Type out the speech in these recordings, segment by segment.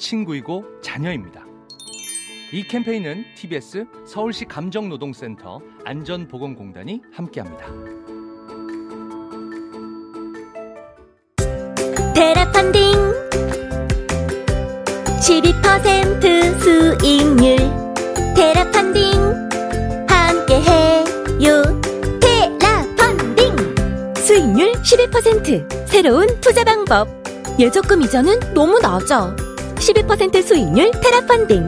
친구이고 자녀입니다. 이 캠페인은 TBS 서울시 감정노동센터 안전보건공단이 함께합니다. 테라펀딩. 12% 수익률. 테라펀딩. 함께해요. 테라펀딩. 수익률 12% 새로운 투자 방법. 예적금 이자는 너무 낮아 12% 수익률 테라펀딩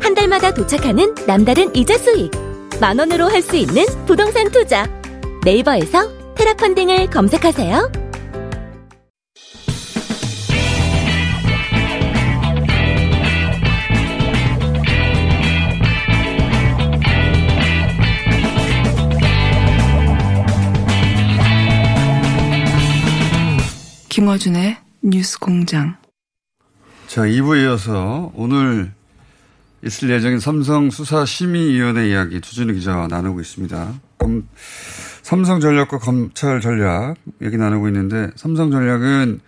한 달마다 도착하는 남다른 이자 수익 만 원으로 할 수 있는 부동산 투자 네이버에서 테라펀딩을 검색하세요. 김어준의 뉴스 공장. 자, 2부에 이어서 오늘 있을 예정인 삼성 수사심의위원회 이야기 주진우 기자와 나누고 있습니다. 검, 삼성 전략과 검찰 전략 얘기 나누고 있는데 삼성 전략은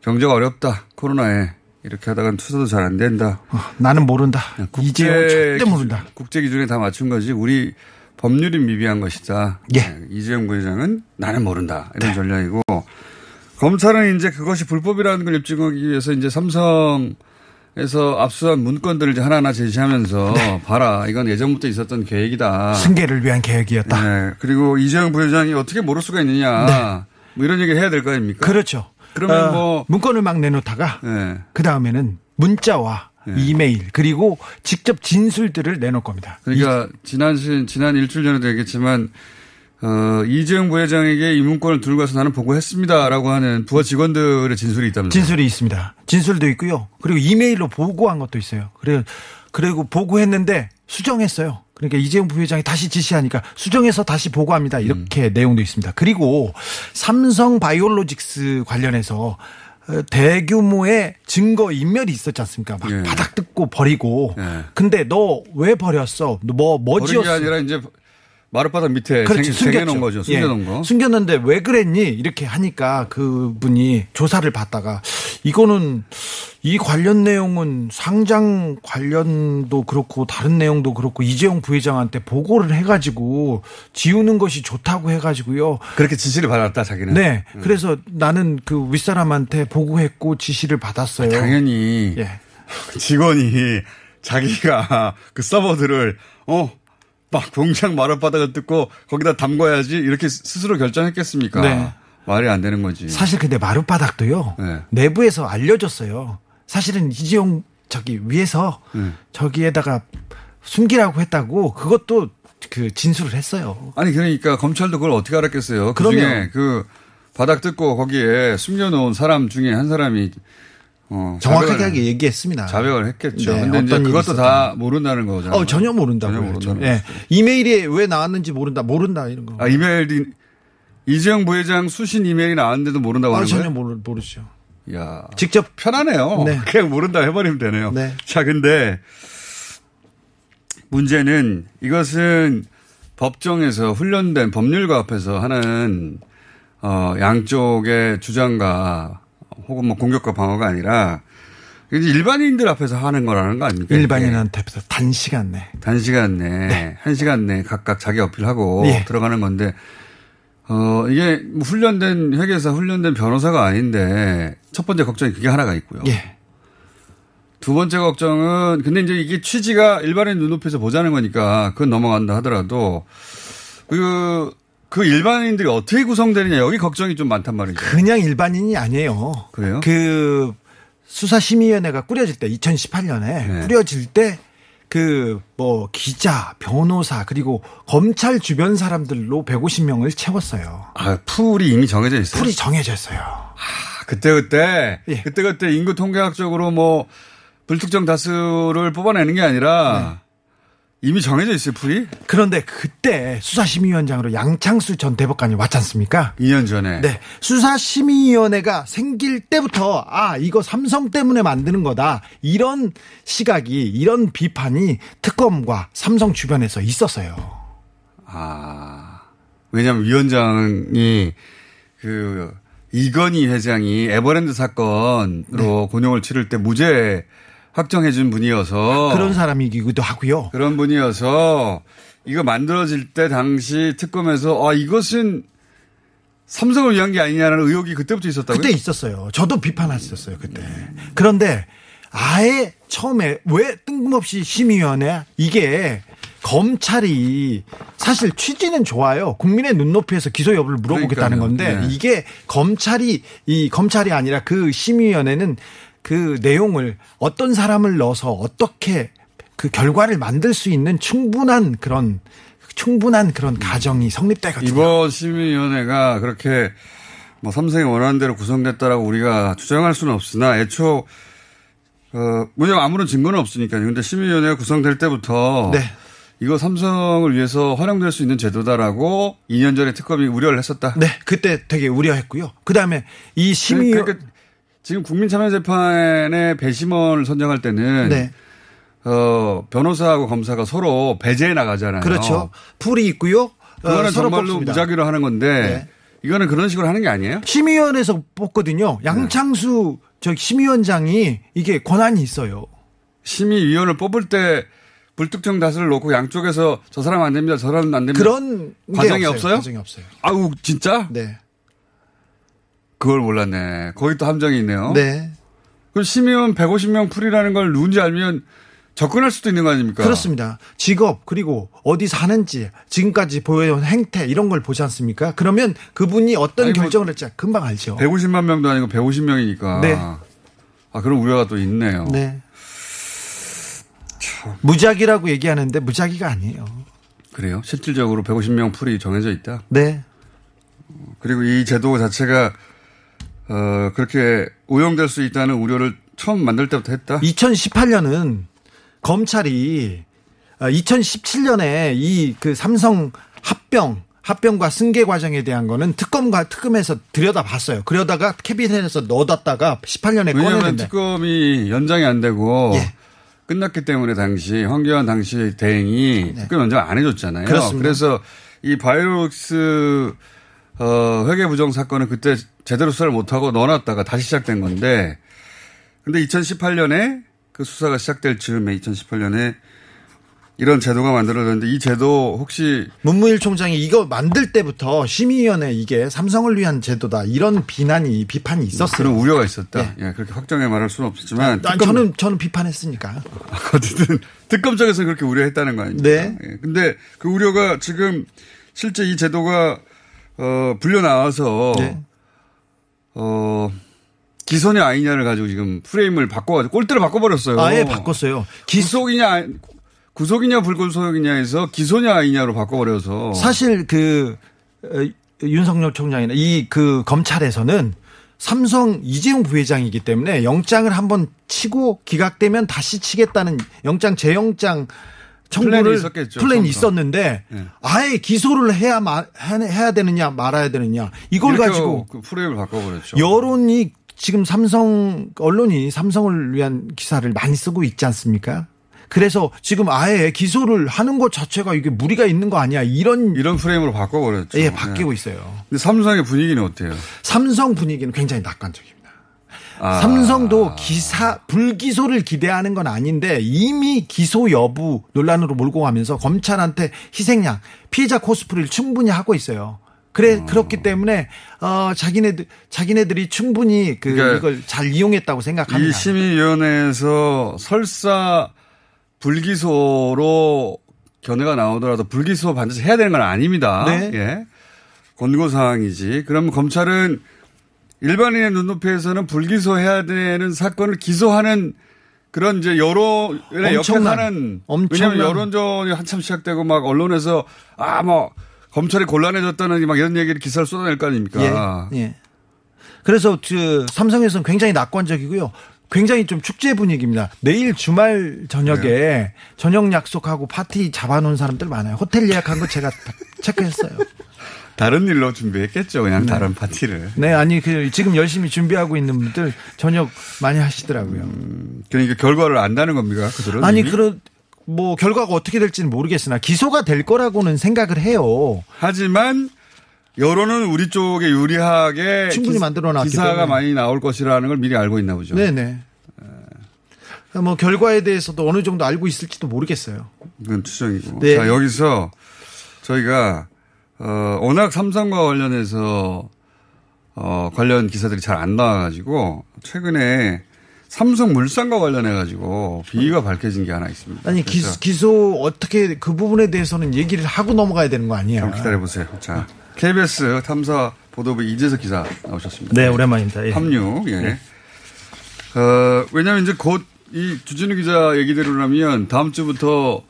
경제가 어렵다. 코로나에 이렇게 하다간 투자도 잘 안 된다. 어, 나는 모른다. 이제 절대 모른다. 국제 기준에 다 맞춘 거지. 우리 법률이 미비한 것이다. 예. 네, 이재용 부회장은 나는 모른다. 이런 네. 전략이고 검찰은 이제 그것이 불법이라는 걸 입증하기 위해서 이제 삼성 에서 압수한 문건들을 이제 하나하나 제시하면서 네. 봐라 이건 예전부터 있었던 계획이다. 승계를 위한 계획이었다. 네. 그리고 이재용 부회장이 어떻게 모를 수가 있느냐. 네. 뭐 이런 얘기를 해야 될 거 아닙니까? 그렇죠. 그러면 어, 뭐 문건을 막 내놓다가 네. 그 다음에는 문자와 네. 이메일 그리고 직접 진술들을 내놓을 겁니다. 그러니까 이, 지난 지난 일주일 전에도 얘기했지만 어, 이재용 부회장에게 이 문건을 들고 가서 나는 보고했습니다라고 하는 부하 직원들의 진술이 있다면서요? 진술이 있습니다. 진술도 있고요. 그리고 이메일로 보고한 것도 있어요. 그래 그리고 보고했는데 수정했어요. 그러니까 이재용 부회장이 다시 지시하니까 수정해서 다시 보고합니다. 이렇게 음. 내용도 있습니다. 그리고 삼성 바이올로직스 관련해서 어, 대규모의 증거 인멸이 있었지 않습니까? 막 예. 바닥 뜯고 버리고. 예. 근데 너 왜 버렸어? 뭐, 뭐 지었어? 아니라 이제 마룻바닥 밑에 그렇지, 숨겨놓은 거죠. 숨겨놓은 예. 거. 숨겼는데 왜 그랬니? 이렇게 하니까 그분이 조사를 받다가 이거는 이 관련 내용은 상장 관련도 그렇고 다른 내용도 그렇고 이재용 부회장한테 보고를 해가지고 지우는 것이 좋다고 해가지고요. 그렇게 지시를 받았다 자기는. 네. 음. 그래서 나는 그 윗사람한테 보고했고 지시를 받았어요. 당연히 예. 직원이 자기가 그 서버들을 어 막 공장 마룻바닥을 뜯고 거기다 담궈야지 이렇게 스스로 결정했겠습니까? 네. 말이 안 되는 거지. 사실 근데 마룻바닥도요. 네. 내부에서 알려줬어요. 사실은 이재용 저기 위에서 네. 저기에다가 숨기라고 했다고 그것도 그 진술을 했어요. 아니 그러니까 검찰도 그걸 어떻게 알았겠어요. 그 중에 그 바닥 뜯고 거기에 숨겨놓은 사람 중에 한 사람이 어, 정확하게 자백을, 얘기했습니다. 자백을 했겠죠. 네, 근데 이제 그것도 다 모른다는 거잖아요. 어, 전혀 모른다고 전혀 모른다. 네. 이메일이 왜 나왔는지 모른다. 모른다 이런 거. 아, 이메일이 이재용 부회장 수신 이메일이 나왔는데도 모른다고 아, 하는 전혀 거예요? 모르, 모르죠. 야, 직접 편하네요. 네. 그냥 모른다 해 버리면 되네요. 네. 자, 근데 문제는 이것은 법정에서 훈련된 법률가 앞에서 하는 어, 양쪽의 주장과 혹은 뭐 공격과 방어가 아니라 일반인들 앞에서 하는 거라는 거 아닙니까? 일반인한테서 단시간 내. 단시간 내. 네. 한 시간 내 각각 자기 어필하고 네. 들어가는 건데, 어, 이게 뭐 훈련된, 회계사 훈련된 변호사가 아닌데, 첫 번째 걱정이 그게 하나가 있고요. 예. 두 번째 걱정은, 근데 이제 이게 취지가 일반인 눈높이에서 보자는 거니까, 그건 넘어간다 하더라도, 그, 그 일반인들이 어떻게 구성되느냐 여기 걱정이 좀 많단 말이죠. 그냥 일반인이 아니에요. 그래요? 그 수사심의위원회가 꾸려질 때 2018년에 네. 꾸려질 때 그 뭐 기자, 변호사 그리고 검찰 주변 사람들로 150명을 채웠어요. 아 풀이 이미 정해져 있어요. 풀이 정해져 있어요. 아 그때 그때 예. 그때 그때 인구 통계학적으로 뭐 불특정 다수를 뽑아내는 게 아니라 이미 정해져 있어요, 풀이? 그런데 그때 수사심의위원장으로 양창수 전 대법관이 왔지 않습니까? 2년 전에. 네. 수사심의위원회가 생길 때부터, 아, 이거 삼성 때문에 만드는 거다. 이런 시각이, 이런 비판이 특검과 삼성 주변에서 있었어요. 아. 왜냐면 위원장이 그 이건희 회장이 에버랜드 사건으로 곤욕을 치를 때 무죄 확정해준 분이어서 그런 사람이기도 하고요. 그런 분이어서 이거 만들어질 때 당시 특검에서 아 이것은 삼성을 위한 게 아니냐는 의혹이 그때부터 있었다고요? 그때 있었어요. 저도 비판했었어요, 그때. 그런데 아예 처음에 왜 뜬금없이 심의위원회 이게 검찰이 사실 취지는 좋아요. 국민의 눈높이에서 기소 여부를 물어보겠다는 그러니까요. 건데 네. 이게 검찰이 이 검찰이 아니라 그 심의위원회는 그 내용을 어떤 사람을 넣어서 어떻게 그 결과를 만들 수 있는 충분한 그런 충분한 그런 가정이 성립되거든요. 이번 심의위원회가 그렇게 뭐 삼성이 원하는 대로 구성됐다라고 우리가 주장할 수는 없으나 애초 어 뭐냐면 아무런 증거는 없으니까요. 근데 심의위원회가 구성될 때부터 네. 이거 삼성을 위해서 활용될 수 있는 제도다라고 2년 전에 특검이 우려를 했었다. 네, 그때 되게 우려했고요. 그 다음에 이 심의 그러니까 지금 국민참여재판의 배심원을 선정할 때는 네. 어 변호사하고 검사가 서로 배제해 나가잖아요. 그렇죠. 풀이 있고요. 어, 그거는 서로 정말로 뽑습니다. 무작위로 하는 건데 네. 이거는 그런 식으로 하는 게 아니에요? 심의위원회에서 뽑거든요. 양창수 저 심의위원장이 이게 권한이 있어요. 심의위원을 뽑을 때 불특정 다수를 놓고 양쪽에서 저 사람 안 됩니다. 저 사람 안 됩니다. 그런 게 과정이 없어요? 과정이 없어요. 아우 진짜? 네. 그걸 몰랐네. 거기 또 함정이 있네요. 네. 그럼 심의원 150명 풀이라는 걸 누군지 알면 접근할 수도 있는 거 아닙니까? 그렇습니다. 직업 그리고 어디 사는지 지금까지 보여온 행태 이런 걸 보지 않습니까? 그러면 그분이 어떤 아니, 뭐 결정을 할지 금방 알죠. 150만 명도 아니고 150명이니까. 네. 아 그런 우려가 또 있네요. 네. 무작위라고 얘기하는데 무작위가 아니에요. 그래요? 실질적으로 150명 풀이 정해져 있다. 네. 그리고 이 제도 자체가 어 그렇게 오용될 수 있다는 우려를 처음 만들 때부터 했다. 2018년은 검찰이 2017년에 이 그 삼성 합병 합병과 승계 과정에 대한 거는 특검과 특검에서 들여다봤어요. 그러다가 캐비넷에서 넣어뒀다가 18년에 왜냐하면 꺼내는데 특검이 연장이 안 되고 예. 끝났기 때문에 당시 황교안 당시 대행이 특검 연장 안 해줬잖아요. 네. 그렇습니다. 그래서 이 바이오록스 어, 회계 부정 사건은 그때 제대로 수사를 못하고 넣어놨다가 다시 시작된 건데 근데 2018년에 그 수사가 시작될 즈음에 2018년에 이런 제도가 만들어졌는데 이 제도 혹시 문무일 총장이 이거 만들 때부터 심의위원회 이게 삼성을 위한 제도다 이런 비난이 비판이 있었어요. 그런 우려가 있었다. 예, 그렇게 확정해 말할 수는 없지만 난 저는 저는 비판했으니까. 어쨌든 특검 쪽에서 그렇게 우려했다는 거 아닙니까? 네. 예. 근데 그 우려가 지금 실제 이 제도가 어 불려 나와서 네. 어 기소냐 아니냐를 가지고 지금 프레임을 바꿔가지고 꼴대로 바꿔버렸어요. 아예 바꿨어요. 구속이냐 구속이냐 불구속이냐에서 기소냐 아니냐로 바꿔버려서 사실 그 어, 윤석열 총장이나 이 그 검찰에서는 삼성 이재용 부회장이기 때문에 영장을 한번 치고 기각되면 다시 치겠다는 영장 재영장 청구를 플랜이 있었겠죠, 플랜이. 있었는데 네. 아예 기소를 해야 마, 해야 되느냐 말아야 되느냐 이걸 가지고 그 프레임을 바꿔버렸죠. 여론이 지금 삼성 언론이 삼성을 위한 기사를 많이 쓰고 있지 않습니까? 그래서 지금 아예 기소를 하는 것 자체가 이게 무리가 있는 거 아니야 이런 이런 프레임으로 바꿔버렸죠. 예 바뀌고 예. 있어요. 근데 삼성의 분위기는 어때요? 삼성 분위기는 굉장히 낙관적입니다. 아. 삼성도 기사 불기소를 기대하는 건 아닌데 이미 기소 여부 논란으로 몰고 가면서 검찰한테 희생양 피해자 코스프레를 충분히 하고 있어요. 그래 그렇기 때문에 어 자기네들 자기네들이 충분히 그 그러니까 이걸 잘 이용했다고 생각합니다. 이 심의위원회에서 설사 불기소로 견해가 나오더라도 불기소 반드시 해야 되는 건 아닙니다. 네. 예. 권고 사항이지. 그럼 검찰은 일반인의 눈높이에서는 불기소해야 되는 사건을 기소하는 그런 이제 여론에 역행하는. 왜냐하면 여론전이 한참 시작되고 막 언론에서 아 뭐 검찰이 곤란해졌다는 막 이런 얘기를 기사를 쏟아낼 거 아닙니까? 예. 예. 그래서 그 삼성에서는 굉장히 낙관적이고요. 굉장히 좀 축제 분위기입니다. 내일 주말 저녁에 네. 저녁 약속하고 파티 잡아놓은 사람들 많아요. 호텔 예약한 거 제가 다 체크했어요. 다른 일로 준비했겠죠. 그냥 다른 파티를. 네, 아니 그 지금 열심히 준비하고 있는 분들 저녁 많이 하시더라고요. 그러니까 결과를 안다는 겁니까? 그들은 아니? 그런 뭐 결과가 어떻게 될지는 모르겠으나 기소가 될 거라고는 생각을 해요. 하지만 여론은 우리 쪽에 유리하게 충분히 기- 만들어놨기 기사가 때문에. 많이 나올 것이라는 걸 미리 알고 있나 보죠. 네네. 뭐 결과에 대해서도 어느 정도 알고 있을지도 모르겠어요. 그건 추정이고. 네. 자, 여기서 저희가 어, 워낙 삼성과 관련해서 어, 관련 기사들이 잘 안 나와가지고 최근에 삼성 물산과 관련해가지고 비위가 밝혀진 게 하나 있습니다. 아니 기소, 기소 어떻게 그 부분에 대해서는 얘기를 하고 넘어가야 되는 거 아니야? 좀 기다려 보세요. 자, KBS 탐사 보도부 이재석 기사 나오셨습니다. 네, 오랜만입니다. 예. 합류. 예. 어, 왜냐면 이제 곧 이 주진우 기자 얘기대로라면 다음 주부터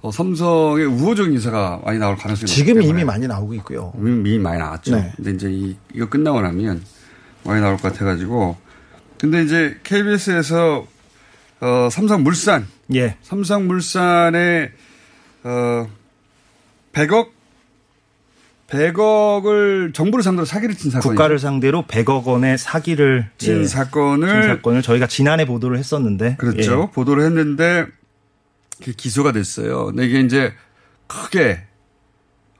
어, 삼성의 우호적인 기사가 많이 나올 가능성이 지금 이미. 많이 나오고 있고요. 이미, 많이 나왔죠. 네. 근데 이제 이, 이거 끝나고 나면 많이 나올 것 같아가지고. 근데 이제 KBS에서 어, 삼성물산, 예. 삼성물산의 어, 100억 100억을 정부를 상대로 사기를 친 사건이 국가를 상대로 100억 원의 사기를 친 예, 사건을 친 사건을 저희가 지난해 보도를 했었는데 그렇죠. 보도를 했는데 기소가 됐어요. 근데 이게 이제 크게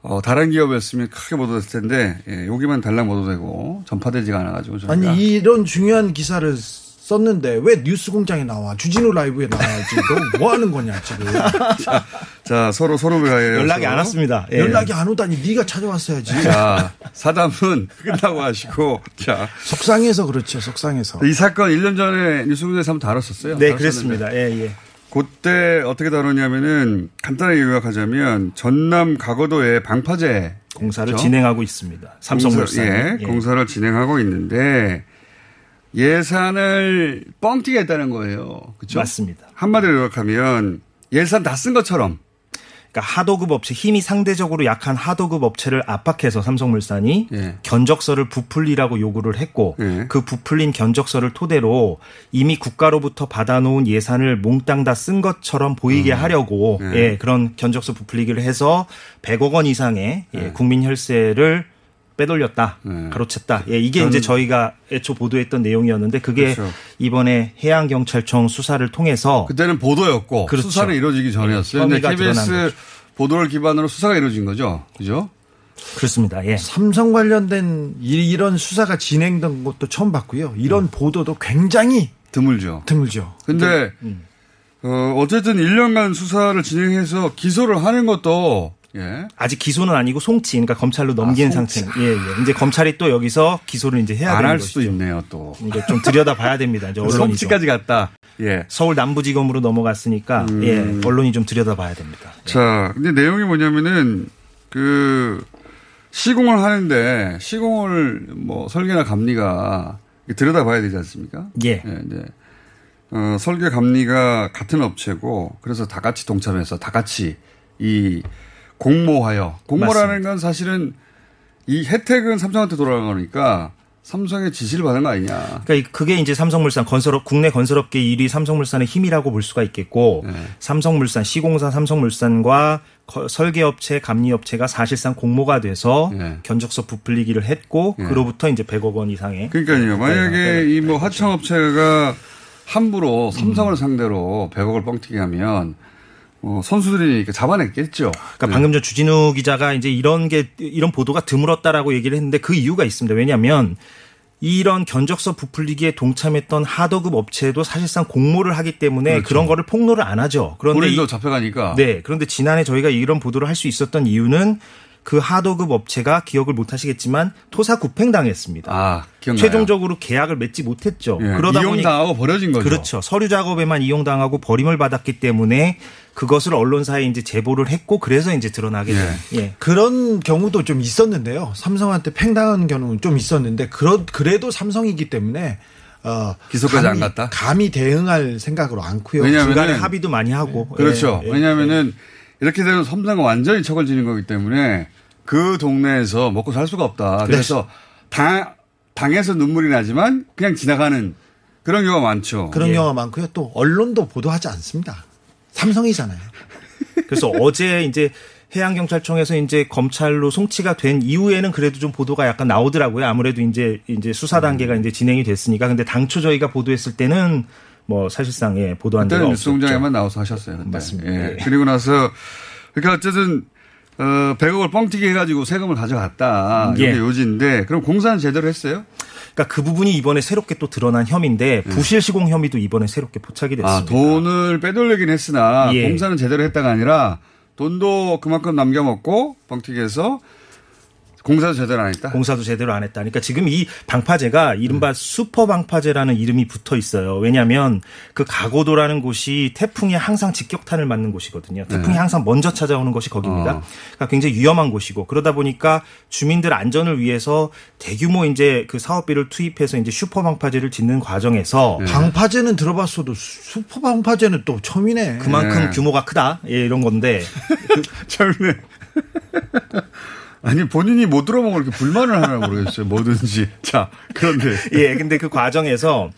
어, 다른 기업이었으면 크게 보도됐을 텐데 예, 여기만 달랑 보도되고 전파되지가 않아가지고 저희가 아니 이런 중요한 기사를 썼는데 왜 뉴스 공장에 나와? 주진우 라이브에 나와야지. 너 뭐 하는 거냐 지금? 자 서로 서로 예. 가요. 연락이 안 왔습니다. 예. 연락이 안 오다니 네가 찾아왔어야지. 자 사담은 끝나고 하시고 자. 속상해서 그렇죠. 속상해서. 이 사건 1년 전에 뉴스공장에서 한번 다뤘었어요. 네, 다뤘었는데 그랬습니다. 예, 예. 그때 어떻게 다뤘냐면은 간단하게 요약하자면 전남 가거도에 방파제 공사를 그렇죠? 진행하고 있습니다. 삼성물산. 공사, 예, 공사를 진행하고 있는데 예산을 뻥튀기 했다는 거예요. 그렇죠? 맞습니다. 한마디로 요약하면 예산 다 쓴 것처럼 그러니까 하도급 업체 힘이 상대적으로 약한 하도급 업체를 압박해서 삼성물산이 예. 견적서를 부풀리라고 요구를 했고 예. 그 부풀린 견적서를 토대로 이미 국가로부터 받아놓은 예산을 몽땅 다 쓴 것처럼 보이게 하려고 예. 예, 그런 견적서 부풀리기를 해서 100억 원 이상의 예, 국민 혈세를 빼돌렸다, 예. 가로챘다. 예, 이게 이제 저희가 애초 보도했던 내용이었는데 그게 그렇죠. 이번에 해양 경찰청 수사를 통해서 그때는 보도였고 그렇죠. 수사는 이루어지기 전이었어요. 근데 혐의가 드러난 KBS 보도를 기반으로 수사가 이루어진 거죠. 그죠? 그렇습니다. 예. 삼성 관련된 이- 이런 수사가 진행된 것도 처음 봤고요. 이런 음. 보도도 굉장히 드물죠. 드물죠. 근데 음. 어, 어쨌든 1년간 수사를 진행해서 기소를 하는 것도 예. 아직 기소는 아니고 송치, 그러니까 검찰로 넘긴 아. 상태. 예, 예. 이제 검찰이 또 여기서 기소를 이제 해야 안 되는 할 것이죠. 수도 있네요, 또. 이제 좀 들여다 봐야 됩니다. 이제 언론이 좀. 성취까지 갔다. 예. 서울 남부지검으로 넘어갔으니까 음. 예, 언론이 좀 들여다 봐야 됩니다. 예. 자, 근데 내용이 뭐냐면은 그 시공을 하는데 시공을 뭐 설계나 감리가 들여다 봐야 되지 않습니까? 예. 예, 이제 어, 설계 감리가 같은 업체고 그래서 다 같이 동참해서 다 같이 이 공모하여 공모라는 건 사실은 이 혜택은 삼성한테 돌아가니까 삼성의 지시를 받은 거 아니냐. 그러니까 그게 이제 삼성물산 건설업 국내 건설업계 1위 삼성물산의 힘이라고 볼 수가 있겠고 네. 삼성물산 시공사 삼성물산과 거- 설계업체 감리업체가 사실상 공모가 돼서 네. 견적서 부풀리기를 했고 네. 그로부터 이제 100억 원 이상의 그러니까요. 만약에 네. 이뭐 하청업체가 함부로 삼성을 상대로 100억을 뻥튀기 하면 뭐 선수들이 잡아냈겠죠. 그러니까 네. 방금 전 주진우 기자가 이제 이런 게 이런 보도가 드물었다라고 얘기를 했는데 그 이유가 있습니다. 왜냐하면 이런 견적서 부풀리기에 동참했던 하도급 업체도 사실상 공모를 하기 때문에 그렇죠. 그런 거를 폭로를 안 하죠. 그런데 이- 잡혀가니까. 네, 그런데 지난해 저희가 이런 보도를 할 수 있었던 이유는 그 하도급 업체가 기억을 못 하시겠지만 토사 구팽당했습니다. 아, 기억나요. 최종적으로 계약을 맺지 못했죠. 예, 그러다 보니 이용당하고 버려진 거죠. 그렇죠. 서류 작업에만 이용당하고 버림을 받았기 때문에 그것을 언론사에 이제 제보를 했고 그래서 이제 드러나게 된. 예. 그런 경우도 좀 있었는데요. 삼성한테 팽당한 경우는 좀 있었는데 그러, 그래도 삼성이기 때문에 어, 기소까지 감히- 안 갔다? 감히 대응할 생각으로 않고요. 왜냐하면 중간에 합의도 많이 하고. 그렇죠. 예, 예. 왜냐하면은 이렇게 되면 삼성은 완전히 척을 지는 거기 때문에 그 동네에서 먹고 살 수가 없다. 그래서 당, 당에서 눈물이 나지만 그냥 지나가는 그런 경우가 많죠. 그런 예. 경우가 많고요. 또 언론도 보도하지 않습니다. 삼성이잖아요. 그래서 어제 이제 해양경찰청에서 이제 검찰로 송치가 된 이후에는 그래도 좀 보도가 약간 나오더라고요. 아무래도 이제 이제 수사 단계가 이제 진행이 됐으니까. 근데 당초 저희가 보도했을 때는 뭐 사실상 예, 보도한 데가 없었죠. 뉴스공장에만 나와서 하셨어요. 그때. 맞습니다. 예. 예. 그리고 나서 그러니까 어쨌든 어 100억을 뻥튀기 해가지고 세금을 가져갔다. 이게 예. 요지인데 그럼 공사는 제대로 했어요? 그러니까 그 부분이 이번에 새롭게 또 드러난 혐의인데 부실 시공 혐의도 이번에 새롭게 포착이 됐습니다. 아 돈을 빼돌리긴 했으나 예. 공사는 제대로 했다가 아니라 돈도 그만큼 남겨먹고 뻥튀기해서 공사도 제대로 안 했다. 공사도 제대로 안 했다. 그러니까 지금 이 방파제가 이른바 슈퍼 방파제라는 이름이 붙어 있어요. 왜냐하면 그 가고도라는 곳이 태풍에 항상 직격탄을 맞는 곳이거든요. 태풍이 항상 먼저 찾아오는 곳이 거기입니다. 어. 그러니까 굉장히 위험한 곳이고 그러다 보니까 주민들 안전을 위해서 대규모 이제 그 사업비를 투입해서 이제 슈퍼 방파제를 짓는 과정에서 방파제는 들어봤어도 슈퍼 방파제는 또 처음이네. 그만큼 네. 규모가 크다. 예, 이런 건데 처음에 아니 본인이 못 들어본 걸 이렇게 불만을 하나 모르겠어요. 뭐든지. 자 그런데 예, 근데 그 과정에서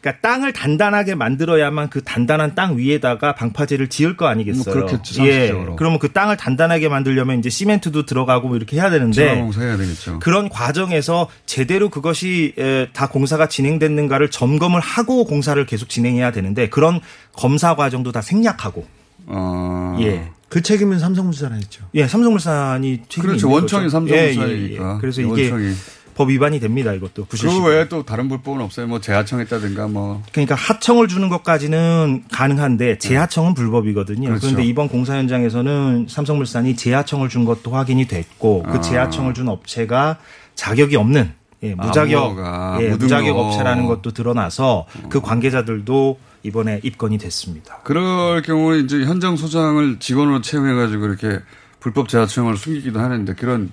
그러니까 땅을 단단하게 만들어야만 그 단단한 땅 위에다가 방파제를 지을 거 아니겠어요. 뭐 그렇겠죠, 예. 그러면 그 땅을 단단하게 만들려면 이제 시멘트도 들어가고 뭐 이렇게 해야 되는데 지방공사 해야 되겠죠. 그런 과정에서 제대로 그것이 에, 다 공사가 진행됐는가를 점검을 하고 공사를 계속 진행해야 되는데 그런 검사 과정도 다 생략하고 어. 예. 그 책임은 삼성물산이었죠. 예, 삼성물산이 책임이 그렇죠. 원청이. 삼성물산이니까. 예, 예, 예. 그래서 이게 원청이. 법 위반이 됩니다. 이것도 그 부실시. 외에 또 다른 불법은 없어요. 뭐 재하청했다든가 뭐. 그러니까 하청을 주는 것까지는 가능한데 재하청은 불법이거든요. 그렇죠. 그런데 이번 공사 현장에서는 삼성물산이 재하청을 준 것도 확인이 됐고 그 아. 재하청을 준 업체가 자격이 없는 예, 무자격 뭐가, 예, 무등록. 무자격 업체라는 것도 드러나서 그 관계자들도 이번에 입건이 됐습니다. 그럴 경우는 이제 현장 소장을 직원으로 채용해가지고 이렇게 불법 재하청을 숨기기도 하는데 그런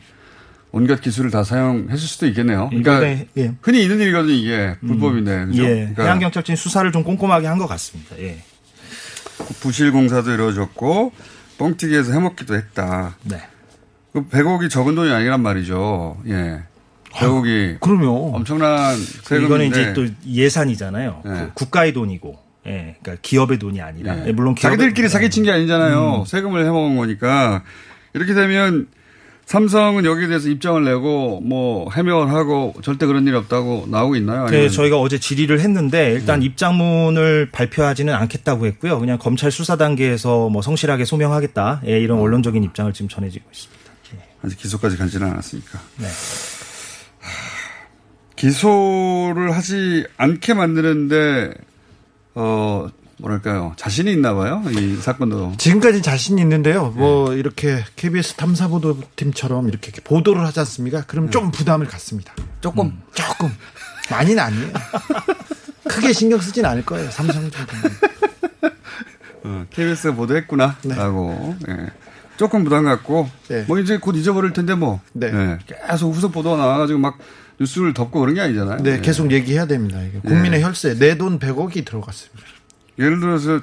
온갖 기술을 다 사용했을 수도 있겠네요. 그러니까 이번에, 예. 흔히 있는 일이거든요, 이게. 불법인데. 그죠? 예, 그러니까 해양경찰청이 수사를 좀 꼼꼼하게 한 것 같습니다. 예. 부실 공사도 이루어졌고 뻥튀기해서 해먹기도 했다. 네. 그 100억이 적은 돈이 아니란 말이죠. 예. 100억이 그럼요. 엄청난 세금인데. 이거는 이제 또 예산이잖아요. 네. 그 국가의 돈이고, 예, 그러니까 기업의 돈이 아니라, 예. 예, 물론 자기들끼리 사기친 게 아니잖아요. 음. 세금을 해먹은 거니까 이렇게 되면 삼성은 여기에 대해서 입장을 내고 뭐 해명을 하고 절대 그런 일이 없다고 나오고 있나요? 네, 저희가 어제 질의를 했는데 일단 네. 입장문을 발표하지는 않겠다고 했고요. 그냥 검찰 수사 단계에서 뭐 성실하게 소명하겠다. 예, 이런 언론적인 입장을 지금 전해지고 있습니다. 아직 기소까지 간지는 않았으니까. 네. 기소를 하지 않게 만드는데 어 뭐랄까요 자신이 있나 봐요 이 사건도 지금까지 자신 있는데요. 뭐 네. 이렇게 KBS 탐사보도팀처럼 이렇게 보도를 하지 않습니까? 네. 그럼 좀 부담을 갖습니다. 조금 조금 많이는 아니에요. 크게 신경 쓰진 않을 거예요. 삼성 정도는. 어, KBS가 보도했구나라고 예. 조금 부담 갖고 네. 뭐 이제 곧 잊어버릴 텐데 뭐 네. 예. 계속 후속 보도가 나와가지고 막 뉴스를 덮고 그런 게 아니잖아요. 네, 예. 계속 얘기해야 됩니다. 이게 국민의 혈세 내 돈 100억이 들어갔습니다. 예를 들어서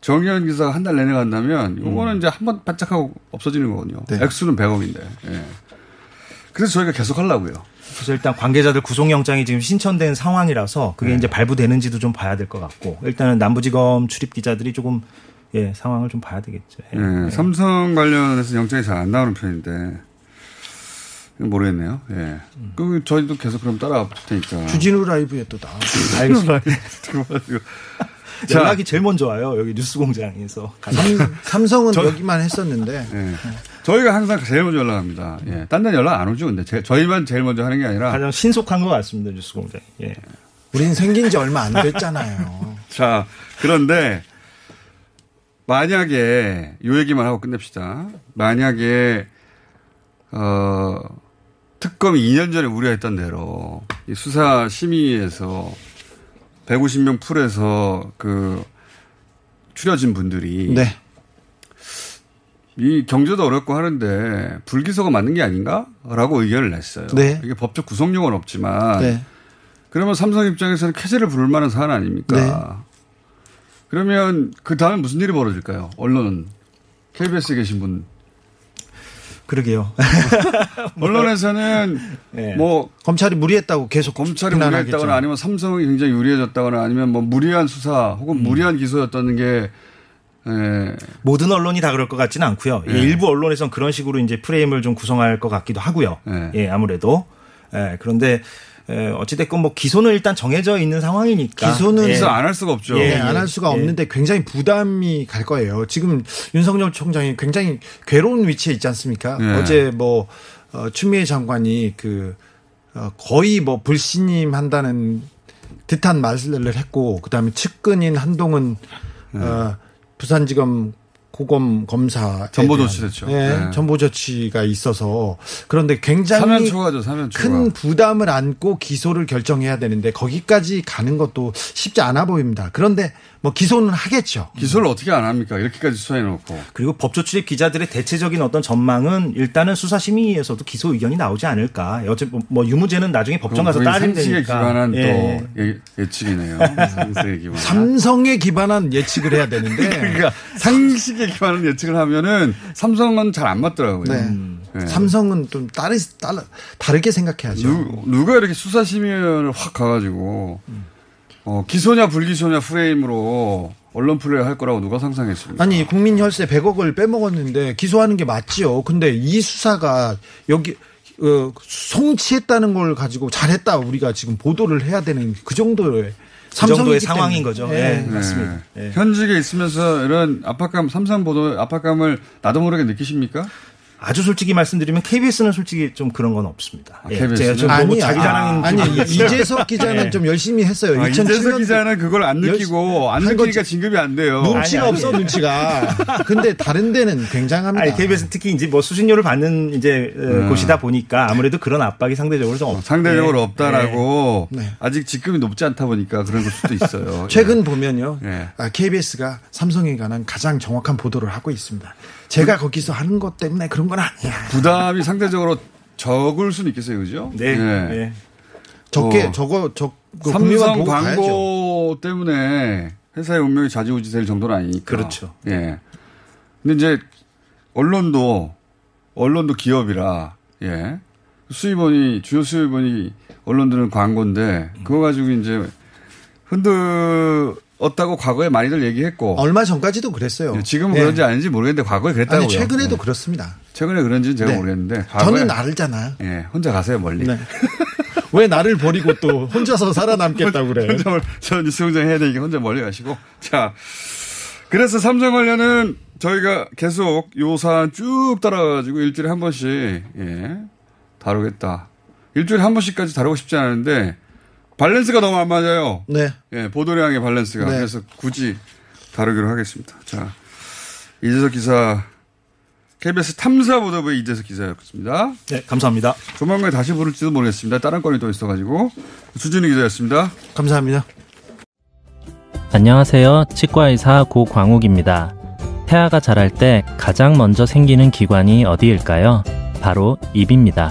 정의원 기사가 한 달 내내 간다면 이거는 이제 한 번 반짝하고 없어지는 거거든요. 네. 액수는 100억인데. 예. 그래서 저희가 계속 하려고요. 그래서 일단 관계자들 구속영장이 지금 신청된 상황이라서 그게 네. 이제 발부되는지도 좀 봐야 될 것 같고 일단은 남부지검 출입 기자들이 조금 예, 상황을 좀 봐야 되겠죠. 예. 예, 삼성 관련해서 영장이 잘 안 나오는 편인데 모르겠네요. 예. 그 저희도 계속 그럼 따라가 볼 테니까. 주진우 라이브에 또 나와. 알겠습니다. 들어가지고. 연락이 제일 먼저 와요. 여기 뉴스공장에서. 삼, 삼성은 여기만 했었는데 예. 저희가 항상 제일 먼저 연락합니다. 예. 딴 데는 연락 안 오죠. 근데 제- 저희만 제일 먼저 하는 게 아니라. 가장 신속한 것 같습니다. 뉴스공장. 예. 우린 생긴 지 얼마 안 됐잖아요. 자, 그런데 만약에 요 얘기만 하고 끝냅시다. 만약에 어 특검이 2년 전에 우려했던 대로 이 수사 심의에서 150명 풀에서 그 추려진 분들이 네. 이 경제도 어렵고 하는데 불기소가 맞는 게 아닌가라고 의견을 냈어요. 네. 이게 법적 구속력은 없지만 네. 그러면 삼성 입장에서는 쾌재를 부를 만한 사안 아닙니까? 네. 그러면 그 다음에 무슨 일이 벌어질까요? 언론은 KBS에 계신 분 그러게요. 언론에서는 네. 뭐 검찰이 무리했다고 계속 검찰이 비난하겠죠. 무리했다거나 아니면 삼성이 굉장히 유리해졌다거나 아니면 뭐 무리한 수사 혹은 음. 무리한 기소였다는 게 예. 모든 언론이 다 그럴 것 같지는 않고요. 예, 네. 일부 언론에선 그런 식으로 이제 프레임을 좀 구성할 것 같기도 하고요. 네. 예, 아무래도. 예, 그런데 에, 어찌됐건 뭐 기소는 일단 정해져 있는 상황이니까. 기소는 예. 기소 안할 수가 없죠. 예, 네, 안할 수가 예. 없는데 굉장히 부담이 갈 거예요. 지금 윤석열 총장이 굉장히 괴로운 위치에 있지 않습니까? 예. 어제 뭐 어, 추미애 장관이 그 어, 거의 뭐 불신임 한다는 듯한 말을 했고 그다음에 측근인 한동훈 어, 부산지검 고검 검사 전보조치됐죠. 예, 네. 전보조치가 있어서 그런데 굉장히 초과죠. 큰 부담을 안고 기소를 결정해야 되는데 거기까지 가는 것도 쉽지 않아 보입니다. 그런데 뭐 기소는 하겠죠. 기소를 어떻게 안 합니까? 이렇게까지 수사해 놓고. 그리고 법조 출입 기자들의 대체적인 어떤 전망은 일단은 수사심의에서도 기소 의견이 나오지 않을까. 어차피 뭐- 뭐 유무죄는 나중에 법정 가서 따지면 상식에 되니까. 기반한 예. 또 예, 예측이네요. 상식에 기반한. 삼성에 기반한 예측을 해야 되는데 그러니까 상식에 기반한 예측을 하면은 삼성은 잘 안 맞더라고요. 네. 네. 삼성은 좀 다르, 다르, 다르게 생각해야죠. 누, 누가 이렇게 수사심의를 확 가가지고 어, 기소냐 불기소냐 프레임으로 언론 플레이 할 거라고 누가 상상했습니까? 아니 국민 혈세 100억을 빼먹었는데 기소하는 게 맞지요. 근데 이 수사가 여기 어, 송치했다는 걸 가지고 잘했다 우리가 지금 보도를 해야 되는 그 정도의 그 정도의 상황인 때문에. 거죠. 예. 예. 네. 맞습니다. 예. 현직에 있으면서 이런 압박감, 삼성 보도 압박감을 나도 모르게 느끼십니까? 아주 솔직히 말씀드리면 KBS는 솔직히 좀 그런 건 없습니다. 아, 예, KBS 는? 제가 좀 너무 아니, 자기 자랑인 아니, 기분이 아니 이재석 기자는 예. 좀 열심히 했어요. 아, 2007 이재석 년 기자는 그걸 안 느끼고 안한 느끼니까. 진급이 안 돼요. 눈치가 아니, 아니. 없어 눈치가. 근데 다른 데는 굉장합니다. 아니, KBS 특히 이제 뭐 수신료를 받는 이제 어, 음. 곳이다 보니까 아무래도 그런 압박이 상대적으로 좀 없, 상대적으로 예. 없다라고 네. 아직 직급이 높지 않다 보니까 그런 걸 수도 있어요. 최근 보면요. 예. 아, KBS가 삼성에 관한 가장 정확한 보도를 하고 있습니다. 제가 거기서 하는 것 때문에 그런 건 아니야. 부담이 상대적으로 적을 수는 있겠어요, 그죠? 네. 예. 예. 적게 어. 저거 적그 삼성 보고 가야죠. 광고 때문에 회사의 운명이 좌지우지 될 정도는 아니니까. 그렇죠. 예. 근데 이제 언론도 언론도 기업이라 예. 수입원이 주요 수입원이 언론들은 광고인데 그거 가지고 이제 흔들 었다고 과거에 많이들 얘기했고 얼마 전까지도 그랬어요. 예, 지금은 예. 그런지 아닌지 모르겠는데 과거에 그랬다고요. 아니 최근에도 예. 그렇습니다. 최근에 그런지는 제가 네. 모르겠는데 저는 알잖아요. 예, 혼자 가세요 멀리. 네. 왜 나를 버리고 또 혼자서 살아남겠다고 그래. 혼자 멀- 저 뉴스 공장 해야 되니까 혼자 멀리 가시고. 자, 그래서 삼성 관련은 저희가 계속 요 사안 쭉 따라가지고 일주일에 한 번씩, 예, 다루겠다. 일주일에 한 번씩까지 다루고 싶지 않은데, 밸런스가 너무 안 맞아요. 네. 예, 보도량의 밸런스가. 네. 그래서 굳이 다루기로 하겠습니다. 자, 이재석 기사, KBS 탐사보도부의 이재석 기자였습니다. 네, 감사합니다. 조만간에 다시 부를지도 모르겠습니다. 다른 건이 또 있어가지고. 주진우 기자였습니다. 감사합니다. 안녕하세요. 치과의사 고광욱입니다. 태아가 자랄 때 가장 먼저 생기는 기관이 어디일까요? 바로 입입니다.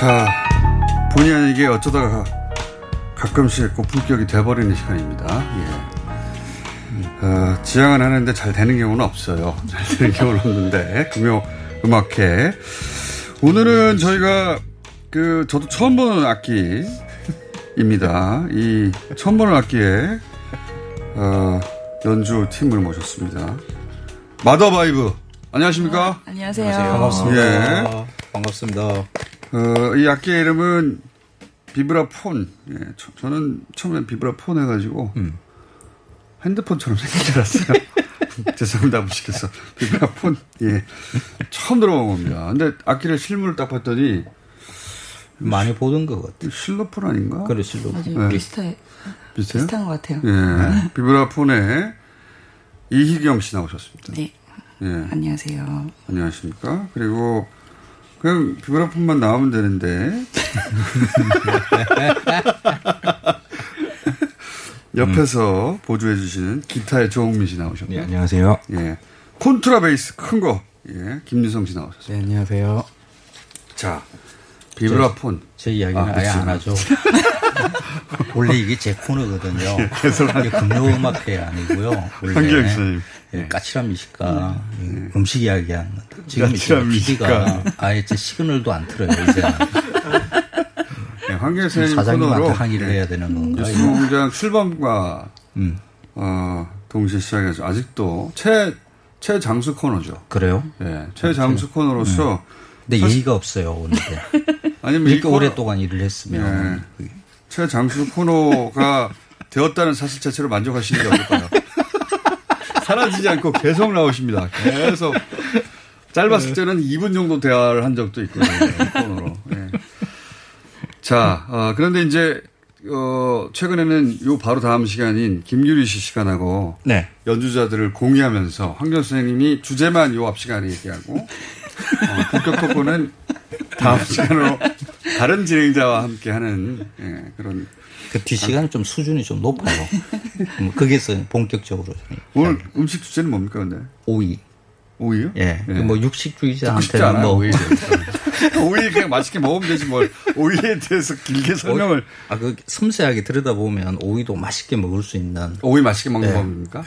자, 본의 아니게 어쩌다가 가끔씩 고품격이 돼버리는 시간입니다. 예. 어, 지향은 하는데 잘 되는 경우는 없어요. 잘 되는 경우는 없는데, 금요 음악회. 오늘은 저희가 그, 저도 처음 보는 악기입니다. 이 처음 보는 악기에, 어, 연주 팀을 모셨습니다. 마더바이브. 안녕하십니까? 안녕하세요. 반갑습니다. 예. 반갑습니다. 어, 이 악기의 이름은 비브라폰. 예, 저, 는 처음에 비브라폰 해가지고 음. 핸드폰처럼 생긴 줄 알았어요. 죄송합니다, 무식해서. 비브라폰. 예. 처음 들어본 겁니다. 근데 악기를 실물을 딱 봤더니 많이 보던 것 같아요. 실로폰 아닌가? 그래, 실로폰. 맞아요. 비슷해. 비슷해요? 비슷한 것 같아요. 예. 비브라폰에 이희경 씨 나오셨습니다. 네. 예. 안녕하세요. 안녕하십니까. 그리고 그냥 비브라폰만 나오면 되는데 옆에서 보조해 주시는 기타의 조홍민 씨 나오셨고. 네, 안녕하세요. 예. 콘트라베이스 큰 거. 예. 김유성 씨 나오셨어요. 네, 안녕하세요. 자, 비브라폰. 제, 제 이야기는 아, 아, 예안 그렇죠. 하죠. 원래 이게 제 코너거든요. 이게 금요음악회 아니고요. 원래. 예, 까칠한 미식가 음식 이야기하는 건데 지금 미식가. 아예 제 시그널도 안 틀어요 이제 네, 선생님 사장님한테 항의를 해야 되는 건가 뉴스 공장 출범과 음. 어, 동시에 시작해서 아직도 최 최장수 코너죠. 그래요? 예. 최장수 코너로서 근데 사실- 예의가 없어요 오늘 아니면 이 이렇게 코너- 오랫동안 일을 했으면 예. 최장수 코너가 되었다는 사실 자체로 만족하시는 게 어떨까요? 사라지지 않고 계속 나오십니다. 계속. 짧았을 때는 2분 정도 대화를 한 적도 있거든요. 이 코너로. 예. 자, 어, 그런데 이제, 어, 최근에는 요 바로 다음 시간인 김규리 씨 시간하고 네. 연주자들을 공유하면서 황교 선생님이 주제만 요 앞 시간에 얘기하고 어, 본격 토크는 다음 시간으로 다른 진행자와 함께 하는 예, 그런 그 뒷시간은 좀 수준이 좀 높아요. 음, 거기서 본격적으로. 오늘 음식 주제는 뭡니까 근데? 오이. 오이요? 예. 예. 뭐 육식주의자한테는 뭐 오이. 오이 그냥 맛있게 먹으면 되지 뭘 오이에 대해서 길게 설명을 아, 그 섬세하게 들여다보면 오이도 맛있게 먹을 수 있는 오이 맛있게 먹는 예. 법입니까?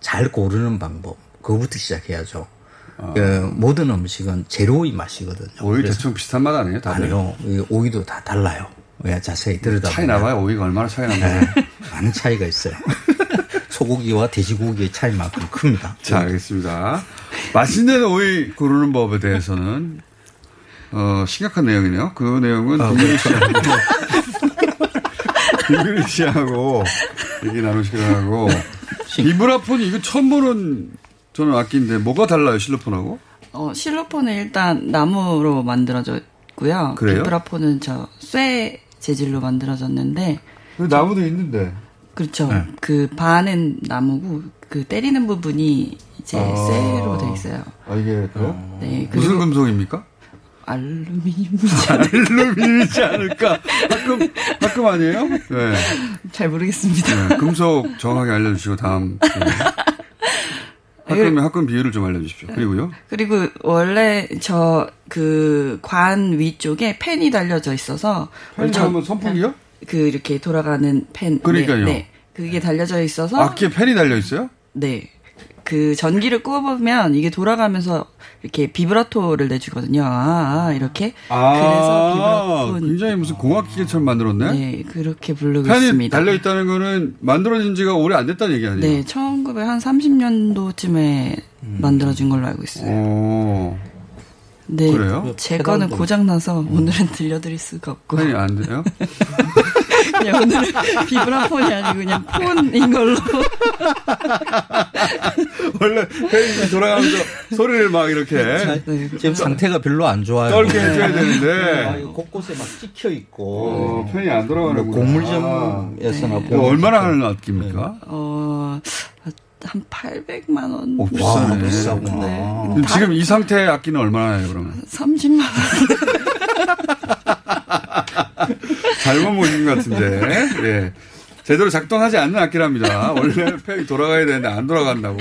잘 고르는 방법. 그거부터 시작해야죠. 아. 그 모든 음식은 재료의 맛이거든요. 오이 대충 비슷한 맛 아니에요? 다들? 아니요. 이 오이도 다 달라요. 왜 자세히 들여다보면. 차이 나봐요. 오이가 얼마나 차이 납니까? 네, 많은 차이가 있어요. 소고기와 돼지고기의 차이만큼 큽니다. 자, 알겠습니다. 맛있는 오이 고르는 법에 대해서는 어, 심각한 내용이네요. 그 내용은 아, 김규리 그렇죠. 씨하고 김규리 씨하고 얘기 나누시기로 하고 비브라폰 이거 처음 보는 저는 악기인데 뭐가 달라요 실로폰하고? 어, 실로폰은 일단 나무로 만들어졌고요. 그래요? 비브라폰은 저 쇠 재질로 만들어졌는데 나무도 있는데. 그렇죠. 네. 그 반은 나무고 그 때리는 부분이 이제 아. 쇠로 돼 있어요. 아 이게 그래요? 네. 무슨 금속입니까? 알루미늄이지 알루미늄이지 않을까? 가끔 가끔 아니에요? 네. 잘 모르겠습니다. 네, 금속 정확하게 알려주시고 다음 네. 학금 학금 비율을 좀 알려주십시오. 그리고요. 그리고 원래 저 그 관 위쪽에 펜이 달려져 있어서 펜이 저- 뭐 선풍기요? 그 이렇게 돌아가는 펜. 그러니까요. 네, 네. 그게 달려져 있어서 악기에 펜이 달려 있어요? 네. 그 전기를 꼽으면 이게 돌아가면서 이렇게 비브라토를 내주거든요. 아, 아 이렇게. 그래서 비브라폰. 굉장히 무슨 공학 기계처럼 만들었네. 네, 그렇게 부르고 있습니다. 달려 있다는 거는 만들어진 지가 오래 안 됐다는 얘기 아니에요? 네, 1930년도쯤에 만들어진 걸로 알고 있어요. 오. 네, 그래요? 제 거는 고장 나서 오늘은 들려드릴 수가 없고. 펜이 안 돼요? 그냥 오늘은 비브라폰이 아니고 그냥 폰인 걸로. 원래 펜이 돌아가면서 소리를 막 이렇게 네. 지금 상태가 별로 안 좋아요. 떨게 해줘야 되는데. 아, 이거 곳곳에 막 찍혀 있고. 어, 펜이 안 돌아가는구나. 고물점에서나 네. 이거 얼마나 하는 악기입니까? 어, 한 800만 원. 오, 비싸네. 비싸구나. 네. 지금 이 상태 악기는 얼마나요, 그러면? 30만 원. 잘못 모신 것 같은데. 예. 제대로 작동하지 않는 악기랍니다. 원래 팬이 돌아가야 되는데 안 돌아간다고.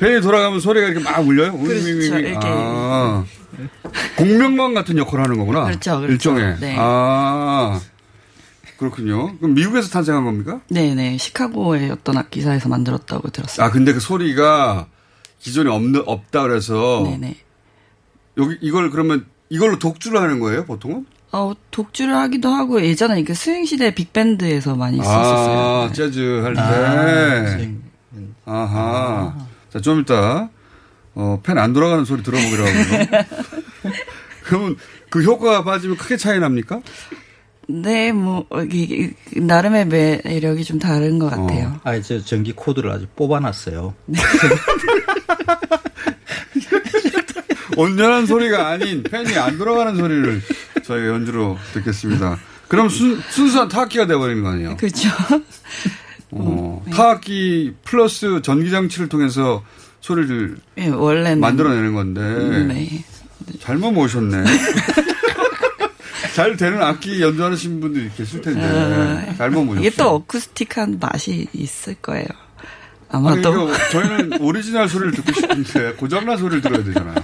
팬이 돌아가면 소리가 이렇게 막 울려요? 그렇죠. 이렇게. 아. 공명망 같은 역할을 하는 거구나. 그렇죠. 그렇죠. 일종의. 네. 아. 그렇군요. 그럼 미국에서 탄생한 겁니까? 네네. 시카고의 어떤 악기사에서 만들었다고 들었어요. 아, 근데 그 소리가 기존에 없는, 없다 그래서. 네네. 여기, 이걸 그러면 이걸로 독주를 하는 거예요, 보통은? 어, 독주를 하기도 하고 예전에 그 스윙시대 빅밴드에서 많이 썼었어요. 아, 재즈 할 때. 아, 아하. 자, 좀 이따, 어, 펜 안 돌아가는 소리 들어보기로 하고요. 그러면 그 효과가 빠지면 크게 차이 납니까? 네, 뭐, 나름의 매력이 좀 다른 것 같아요. 어. 아, 저 전기 코드를 아주 뽑아놨어요. 네. 온전한 소리가 아닌 펜이 안 돌아가는 소리를 저희가 연주로 듣겠습니다. 그럼 순, 순수한 타악기가 돼버리는 거 아니에요? 그렇죠. 어, 타악기 플러스 전기장치를 통해서 소리를 네, 원래는 만들어내는 건데 네. 잘못 모셨네. 잘 되는 악기 연주하시는 분들이 계실 텐데 어, 잘못 모셨어요. 이게 또 어쿠스틱한 맛이 있을 거예요. 아마도 아니, 저희는 오리지널 소리를 듣고 싶은데 고장난 소리를 들어야 되잖아요.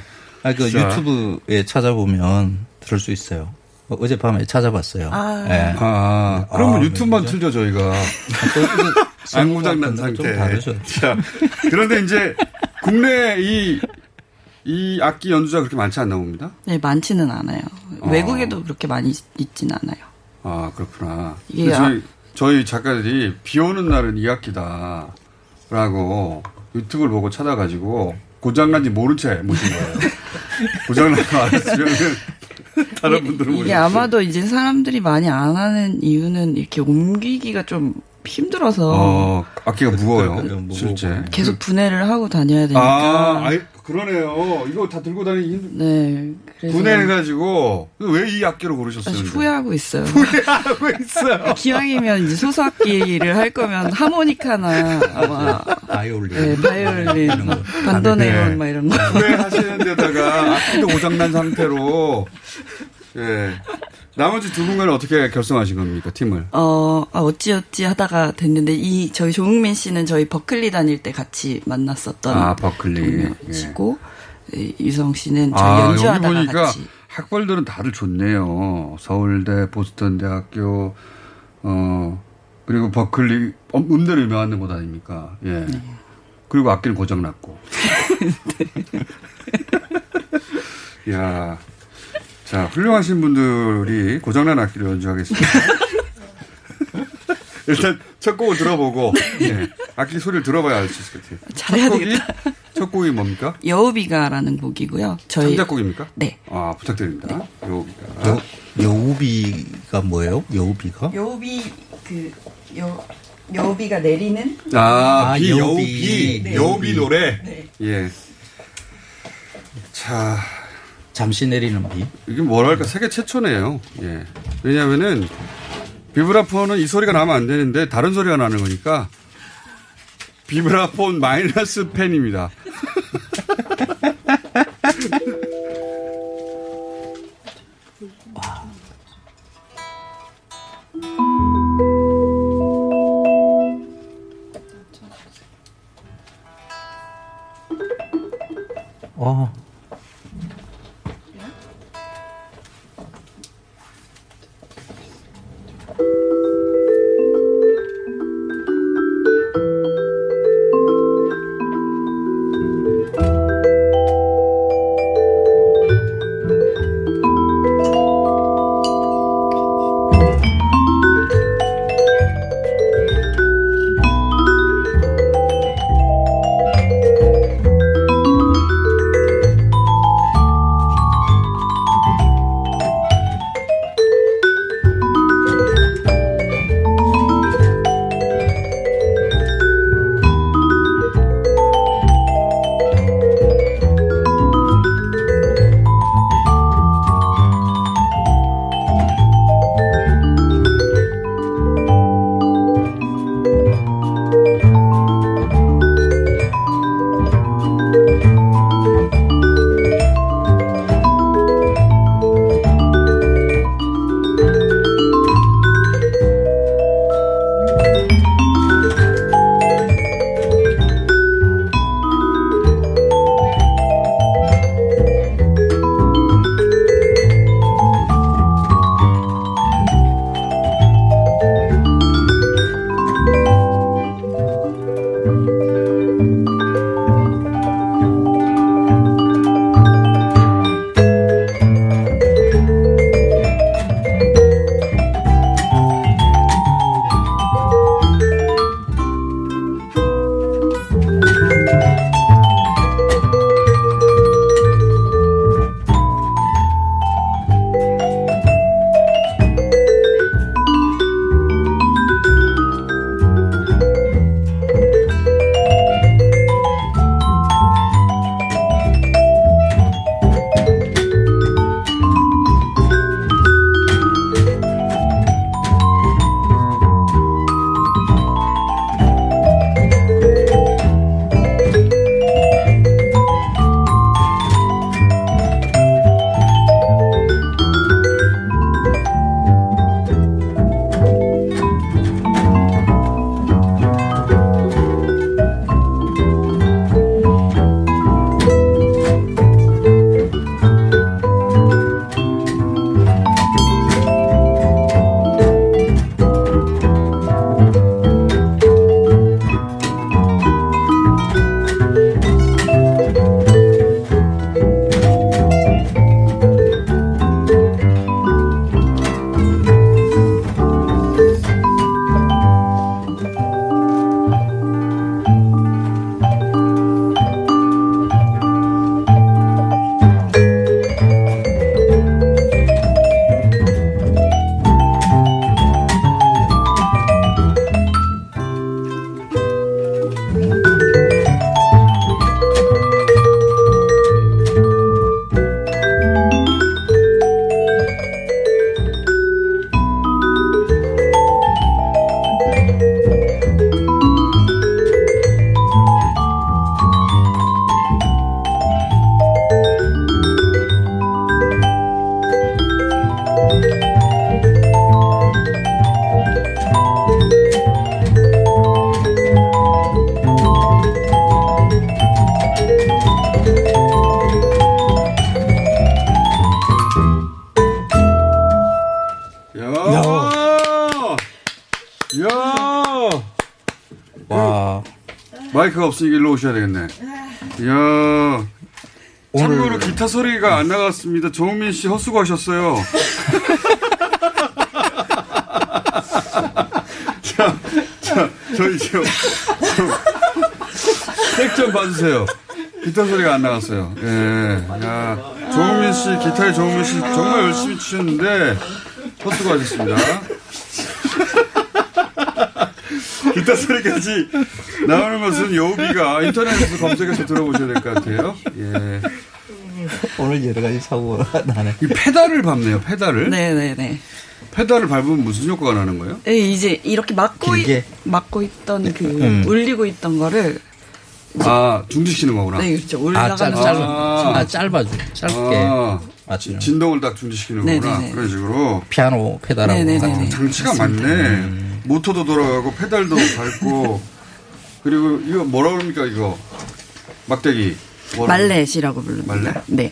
아, 그 자. 유튜브에 찾아보면 들을 수 있어요. 어젯밤에 찾아봤어요. 아, 네. 아 그러면 아, 유튜브만 틀죠 저희가. 안 고장난 상태. 자, 그런데 이제 국내 이, 이 악기 연주자 그렇게 많지 않나 봅니다? 네, 많지는 않아요. 아. 외국에도 그렇게 많이 있지는 않아요. 아, 그렇구나. 이게 저희, 저희 작가들이 비 오는 날은 이 악기다. 라고 유튜브를 보고 찾아가지고 고장난지 모른 채 모신 거예요. 고장난 거 알았으면 다른 분들은 이게 아마도 이제 사람들이 많이 안 하는 이유는 이렇게 옮기기가 좀 힘들어서. 어, 악기가 무거워요. 실제. 계속 분해를 하고 다녀야 되니까. 아, 아이, 그러네요. 이거 다 들고 다니기 힘들. 네. 그래서 분해해가지고 왜 이 악기로 고르셨어요? 후회하고 있어요. 후회하고 있어요. 기왕이면 이제 소소악기를 할 거면 하모니카나 아마 바이올린, 네, 바이올린, 반도네온 네. 막 이런 거. 후회하시는 데다가 악기도 고장난 상태로. 예. 네. 나머지 두 분과는 어떻게 결성하신 겁니까, 팀을? 어, 아, 어찌 어찌 하다가 됐는데, 이, 저희 조흥민 씨는 저희 버클리 다닐 때 같이 만났었던. 아, 버클리. 시고 예. 유성 씨는 저희 아, 연주하다가 같이. 학벌들은 다들 좋네요. 서울대, 보스턴 대학교, 어, 그리고 버클리, 음대로 유명한 곳 아닙니까? 예. 네. 그리고 악기는 고장 났고. 네. 야 자, 훌륭하신 분들이 고장난 악기를 연주하겠습니다. 일단 첫 곡을 들어보고 네, 악기 소리를 들어봐야 알 수 있을 것 같아요. 잘해야 첫 곡이, 되겠다. 첫 곡이 뭡니까? 여우비가라는 곡이고요. 저희 창작곡입니까? 네. 아 부탁드립니다. 네. 여우비가. 여, 여우비가 뭐예요? 여우비가? 여우비 그 여. 여우비가 내리는 아, 아 비, 여우비 네. 여우비 노래 네. 예. 자 잠시 내리는 비. 이게 뭐랄까 세계 최초네요. 예. 왜냐하면은 비브라폰은 이 소리가 나면 안 되는데 다른 소리가 나는 거니까 비브라폰 마이너스 펜입니다. 어. 없으니까 일로 오셔야 되겠네. 이야. 참고로 기타 소리가 안 나갔습니다. 정민 씨 헛수고하셨어요. 자, 자, 저희 좀, 백좀 봐주세요. 기타 소리가 안 나갔어요. 예. 야, 조흥민 씨, 기타의 조흥민 씨 정말 열심히 치셨는데, 헛수고하셨습니다. 기타 소리까지 나오는 것은 여우비가 인터넷에서 검색해서 들어보셔야 될 것 같아요. 예. 오늘 여러 가지 사고가 나네. 이 페달을 밟네요, 페달을. 네네네. 페달을 밟으면 무슨 효과가 나는 거예요? 예, 이제 이렇게 막고 있? 막고 있던 그 음. 울리고 있던 거를 아, 중지시키는 거구나. 네, 그렇죠. 올라가는 아, 짧, 짧, 아, 짧아져. 짧게. 아, 맞죠. 진동을 딱 중지시키는 거구나. 네네네. 그런 식으로. 피아노 페달하고. 네네네네. 아, 장치가 그렇습니다. 많네. 모터도 돌아가고, 페달도 밟고, 그리고 이거 뭐라 그럽니까, 이거? 막대기. 말렛이라고 부릅니다. 말렛? 네.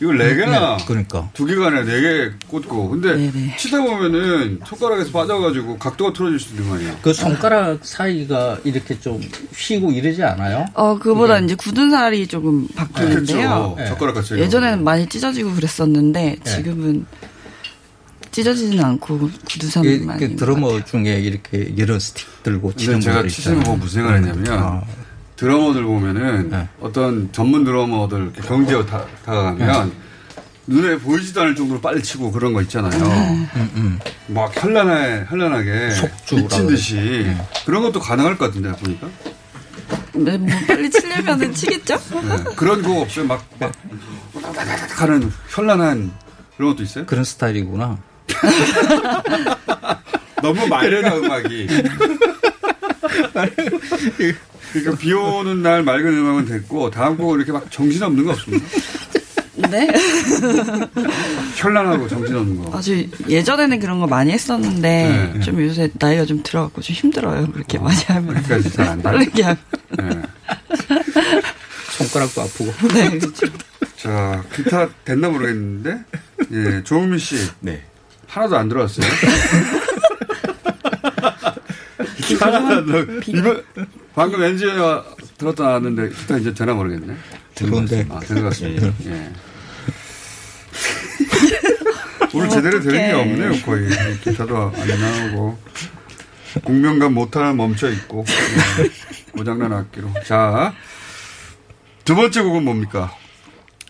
이거 네 개나. 네, 그러니까. 두 개가 아니라 네 개 꽂고. 근데 치다 보면은 손가락에서 빠져가지고 각도가 틀어질 수도 있는 거 아니에요? 그 손가락 사이가 이렇게 좀 휘고 이러지 않아요? 어, 그보다 이제 굳은 살이 조금 바뀌는데요. 그렇죠. 젓가락 같이. 예전에는 많이 찢어지고 그랬었는데 네. 지금은 찢어지지는 않고 많이. 그 드러머 중에 이렇게 여러 스틱 들고 치는 제가 치시는 거 무슨 생각을 했냐면, 아. 드러머들 보면은 어떤 전문 드러머들 다, 다가가면 눈에 보이지도 않을 정도로 빨리 치고 그런 거 있잖아요. 음, 막 현란해, 현란하게 미친 듯이 그런 것도 가능할 것 같은데 보니까 네, 뭐 빨리 치려면은 치겠죠? 네. 그런 거 없어요. 막, 막 하는 현란한 그런 것도 있어요? 그런 스타일이구나. 너무 맑아 음악이. 그러니까 비 오는 날 맑은 음악은 됐고 다음 곡은 이렇게 막 정신 없는 거 없습니다. 네. 현란하고 정신 없는 거. 아주 예전에는 그런 거 많이 했었는데 네. 좀 요새 나이가 좀 들어갖고 좀 힘들어요. 그렇게 많이 하면. 그러니까 잘안 돼. 빠르게 하면. 네. 손가락도 아프고. 네, 그렇죠. 자, 기타 됐나 모르겠는데, 예, 조은미 씨. 네. 하나도 안 들어왔어요. 하나도 안 들어. 이번, 방금 엔지니어 들었다 나왔는데, 기타 이제 되나 모르겠네. 들어온대. 아, 된것 같습니다. 예. 오늘 제대로 되는 게. 없네요, 거의. 기타도 안 나오고. 공명감 못하는 멈춰 있고. 예. 고장난 악기로. 자, 두 번째 곡은 뭡니까?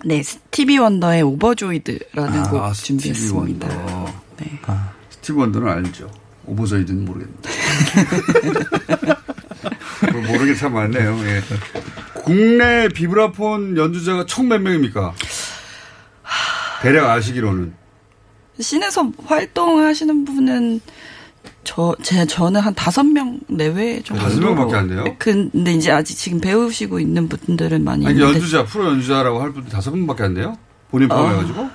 네, 스티비 원더의 Overjoyed라는 곡 아, 스티비 준비했습니다. 원더. 네. 스티브 원더는 알죠. Overjoyed는 모르겠는데. 그걸 모르게 참 많네요. 예. 국내 비브라폰 연주자가 총 몇 명입니까? 대략 아시기로는. 씬에서 활동하시는 분은 저, 제, 저는 한 다섯 명 내외 정도. 다섯 명밖에 안 돼요? 근데 이제 아직 지금 배우시고 있는 분들은 많이 아니, 있는데 연주자, 프로 연주자라고 할 분들 다섯 분밖에 안 돼요? 본인 포함해가지고?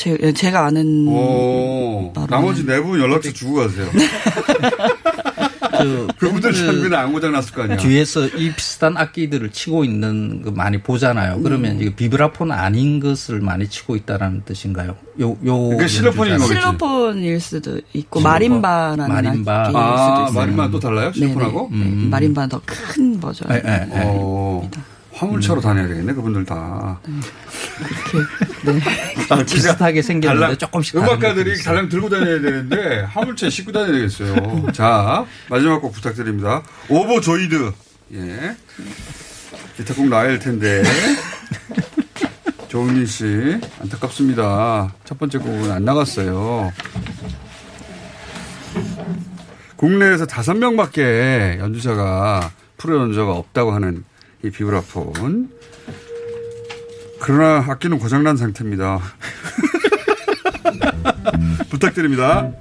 제, 제가 아는 오, 나머지 네분 연락처 주고 가세요. 그 그분들 장면에 안 고장 났을 거 아니야. 뒤에서 이 비슷한 악기들을 치고 있는 거 많이 보잖아요. 그러면 음. 이게 비브라폰 아닌 것을 많이 치고 있다는 뜻인가요? 요, 요. 그게 실로폰인. 거겠지. 실로폰일 수도 있고 실로폰. 마림바라는 마림바. 악기일 아, 수도 있어요. 마림바는 또 달라요? 실로폰하고? 네, 마림바는 더큰 버전. 예, 예, 예. 어, 화물차로 다녀야 되겠네, 그분들 다. 네. 아, 비슷하게 생겼는데 조금씩 다른 음악가들이 가장 들고 다녀야 되는데 화물차에 싣고 다녀야 되겠어요. 자 마지막 곡 부탁드립니다. 오버 조이드. 예. 기타 꼭 나야 할 텐데. 조은민 씨 안타깝습니다. 첫 번째 곡은 안 나갔어요. 국내에서 다섯 명밖에 연주자가 프로 연주자가 없다고 하는 이 비브라폰. 그러나 악기는 고장난 상태입니다. 부탁드립니다.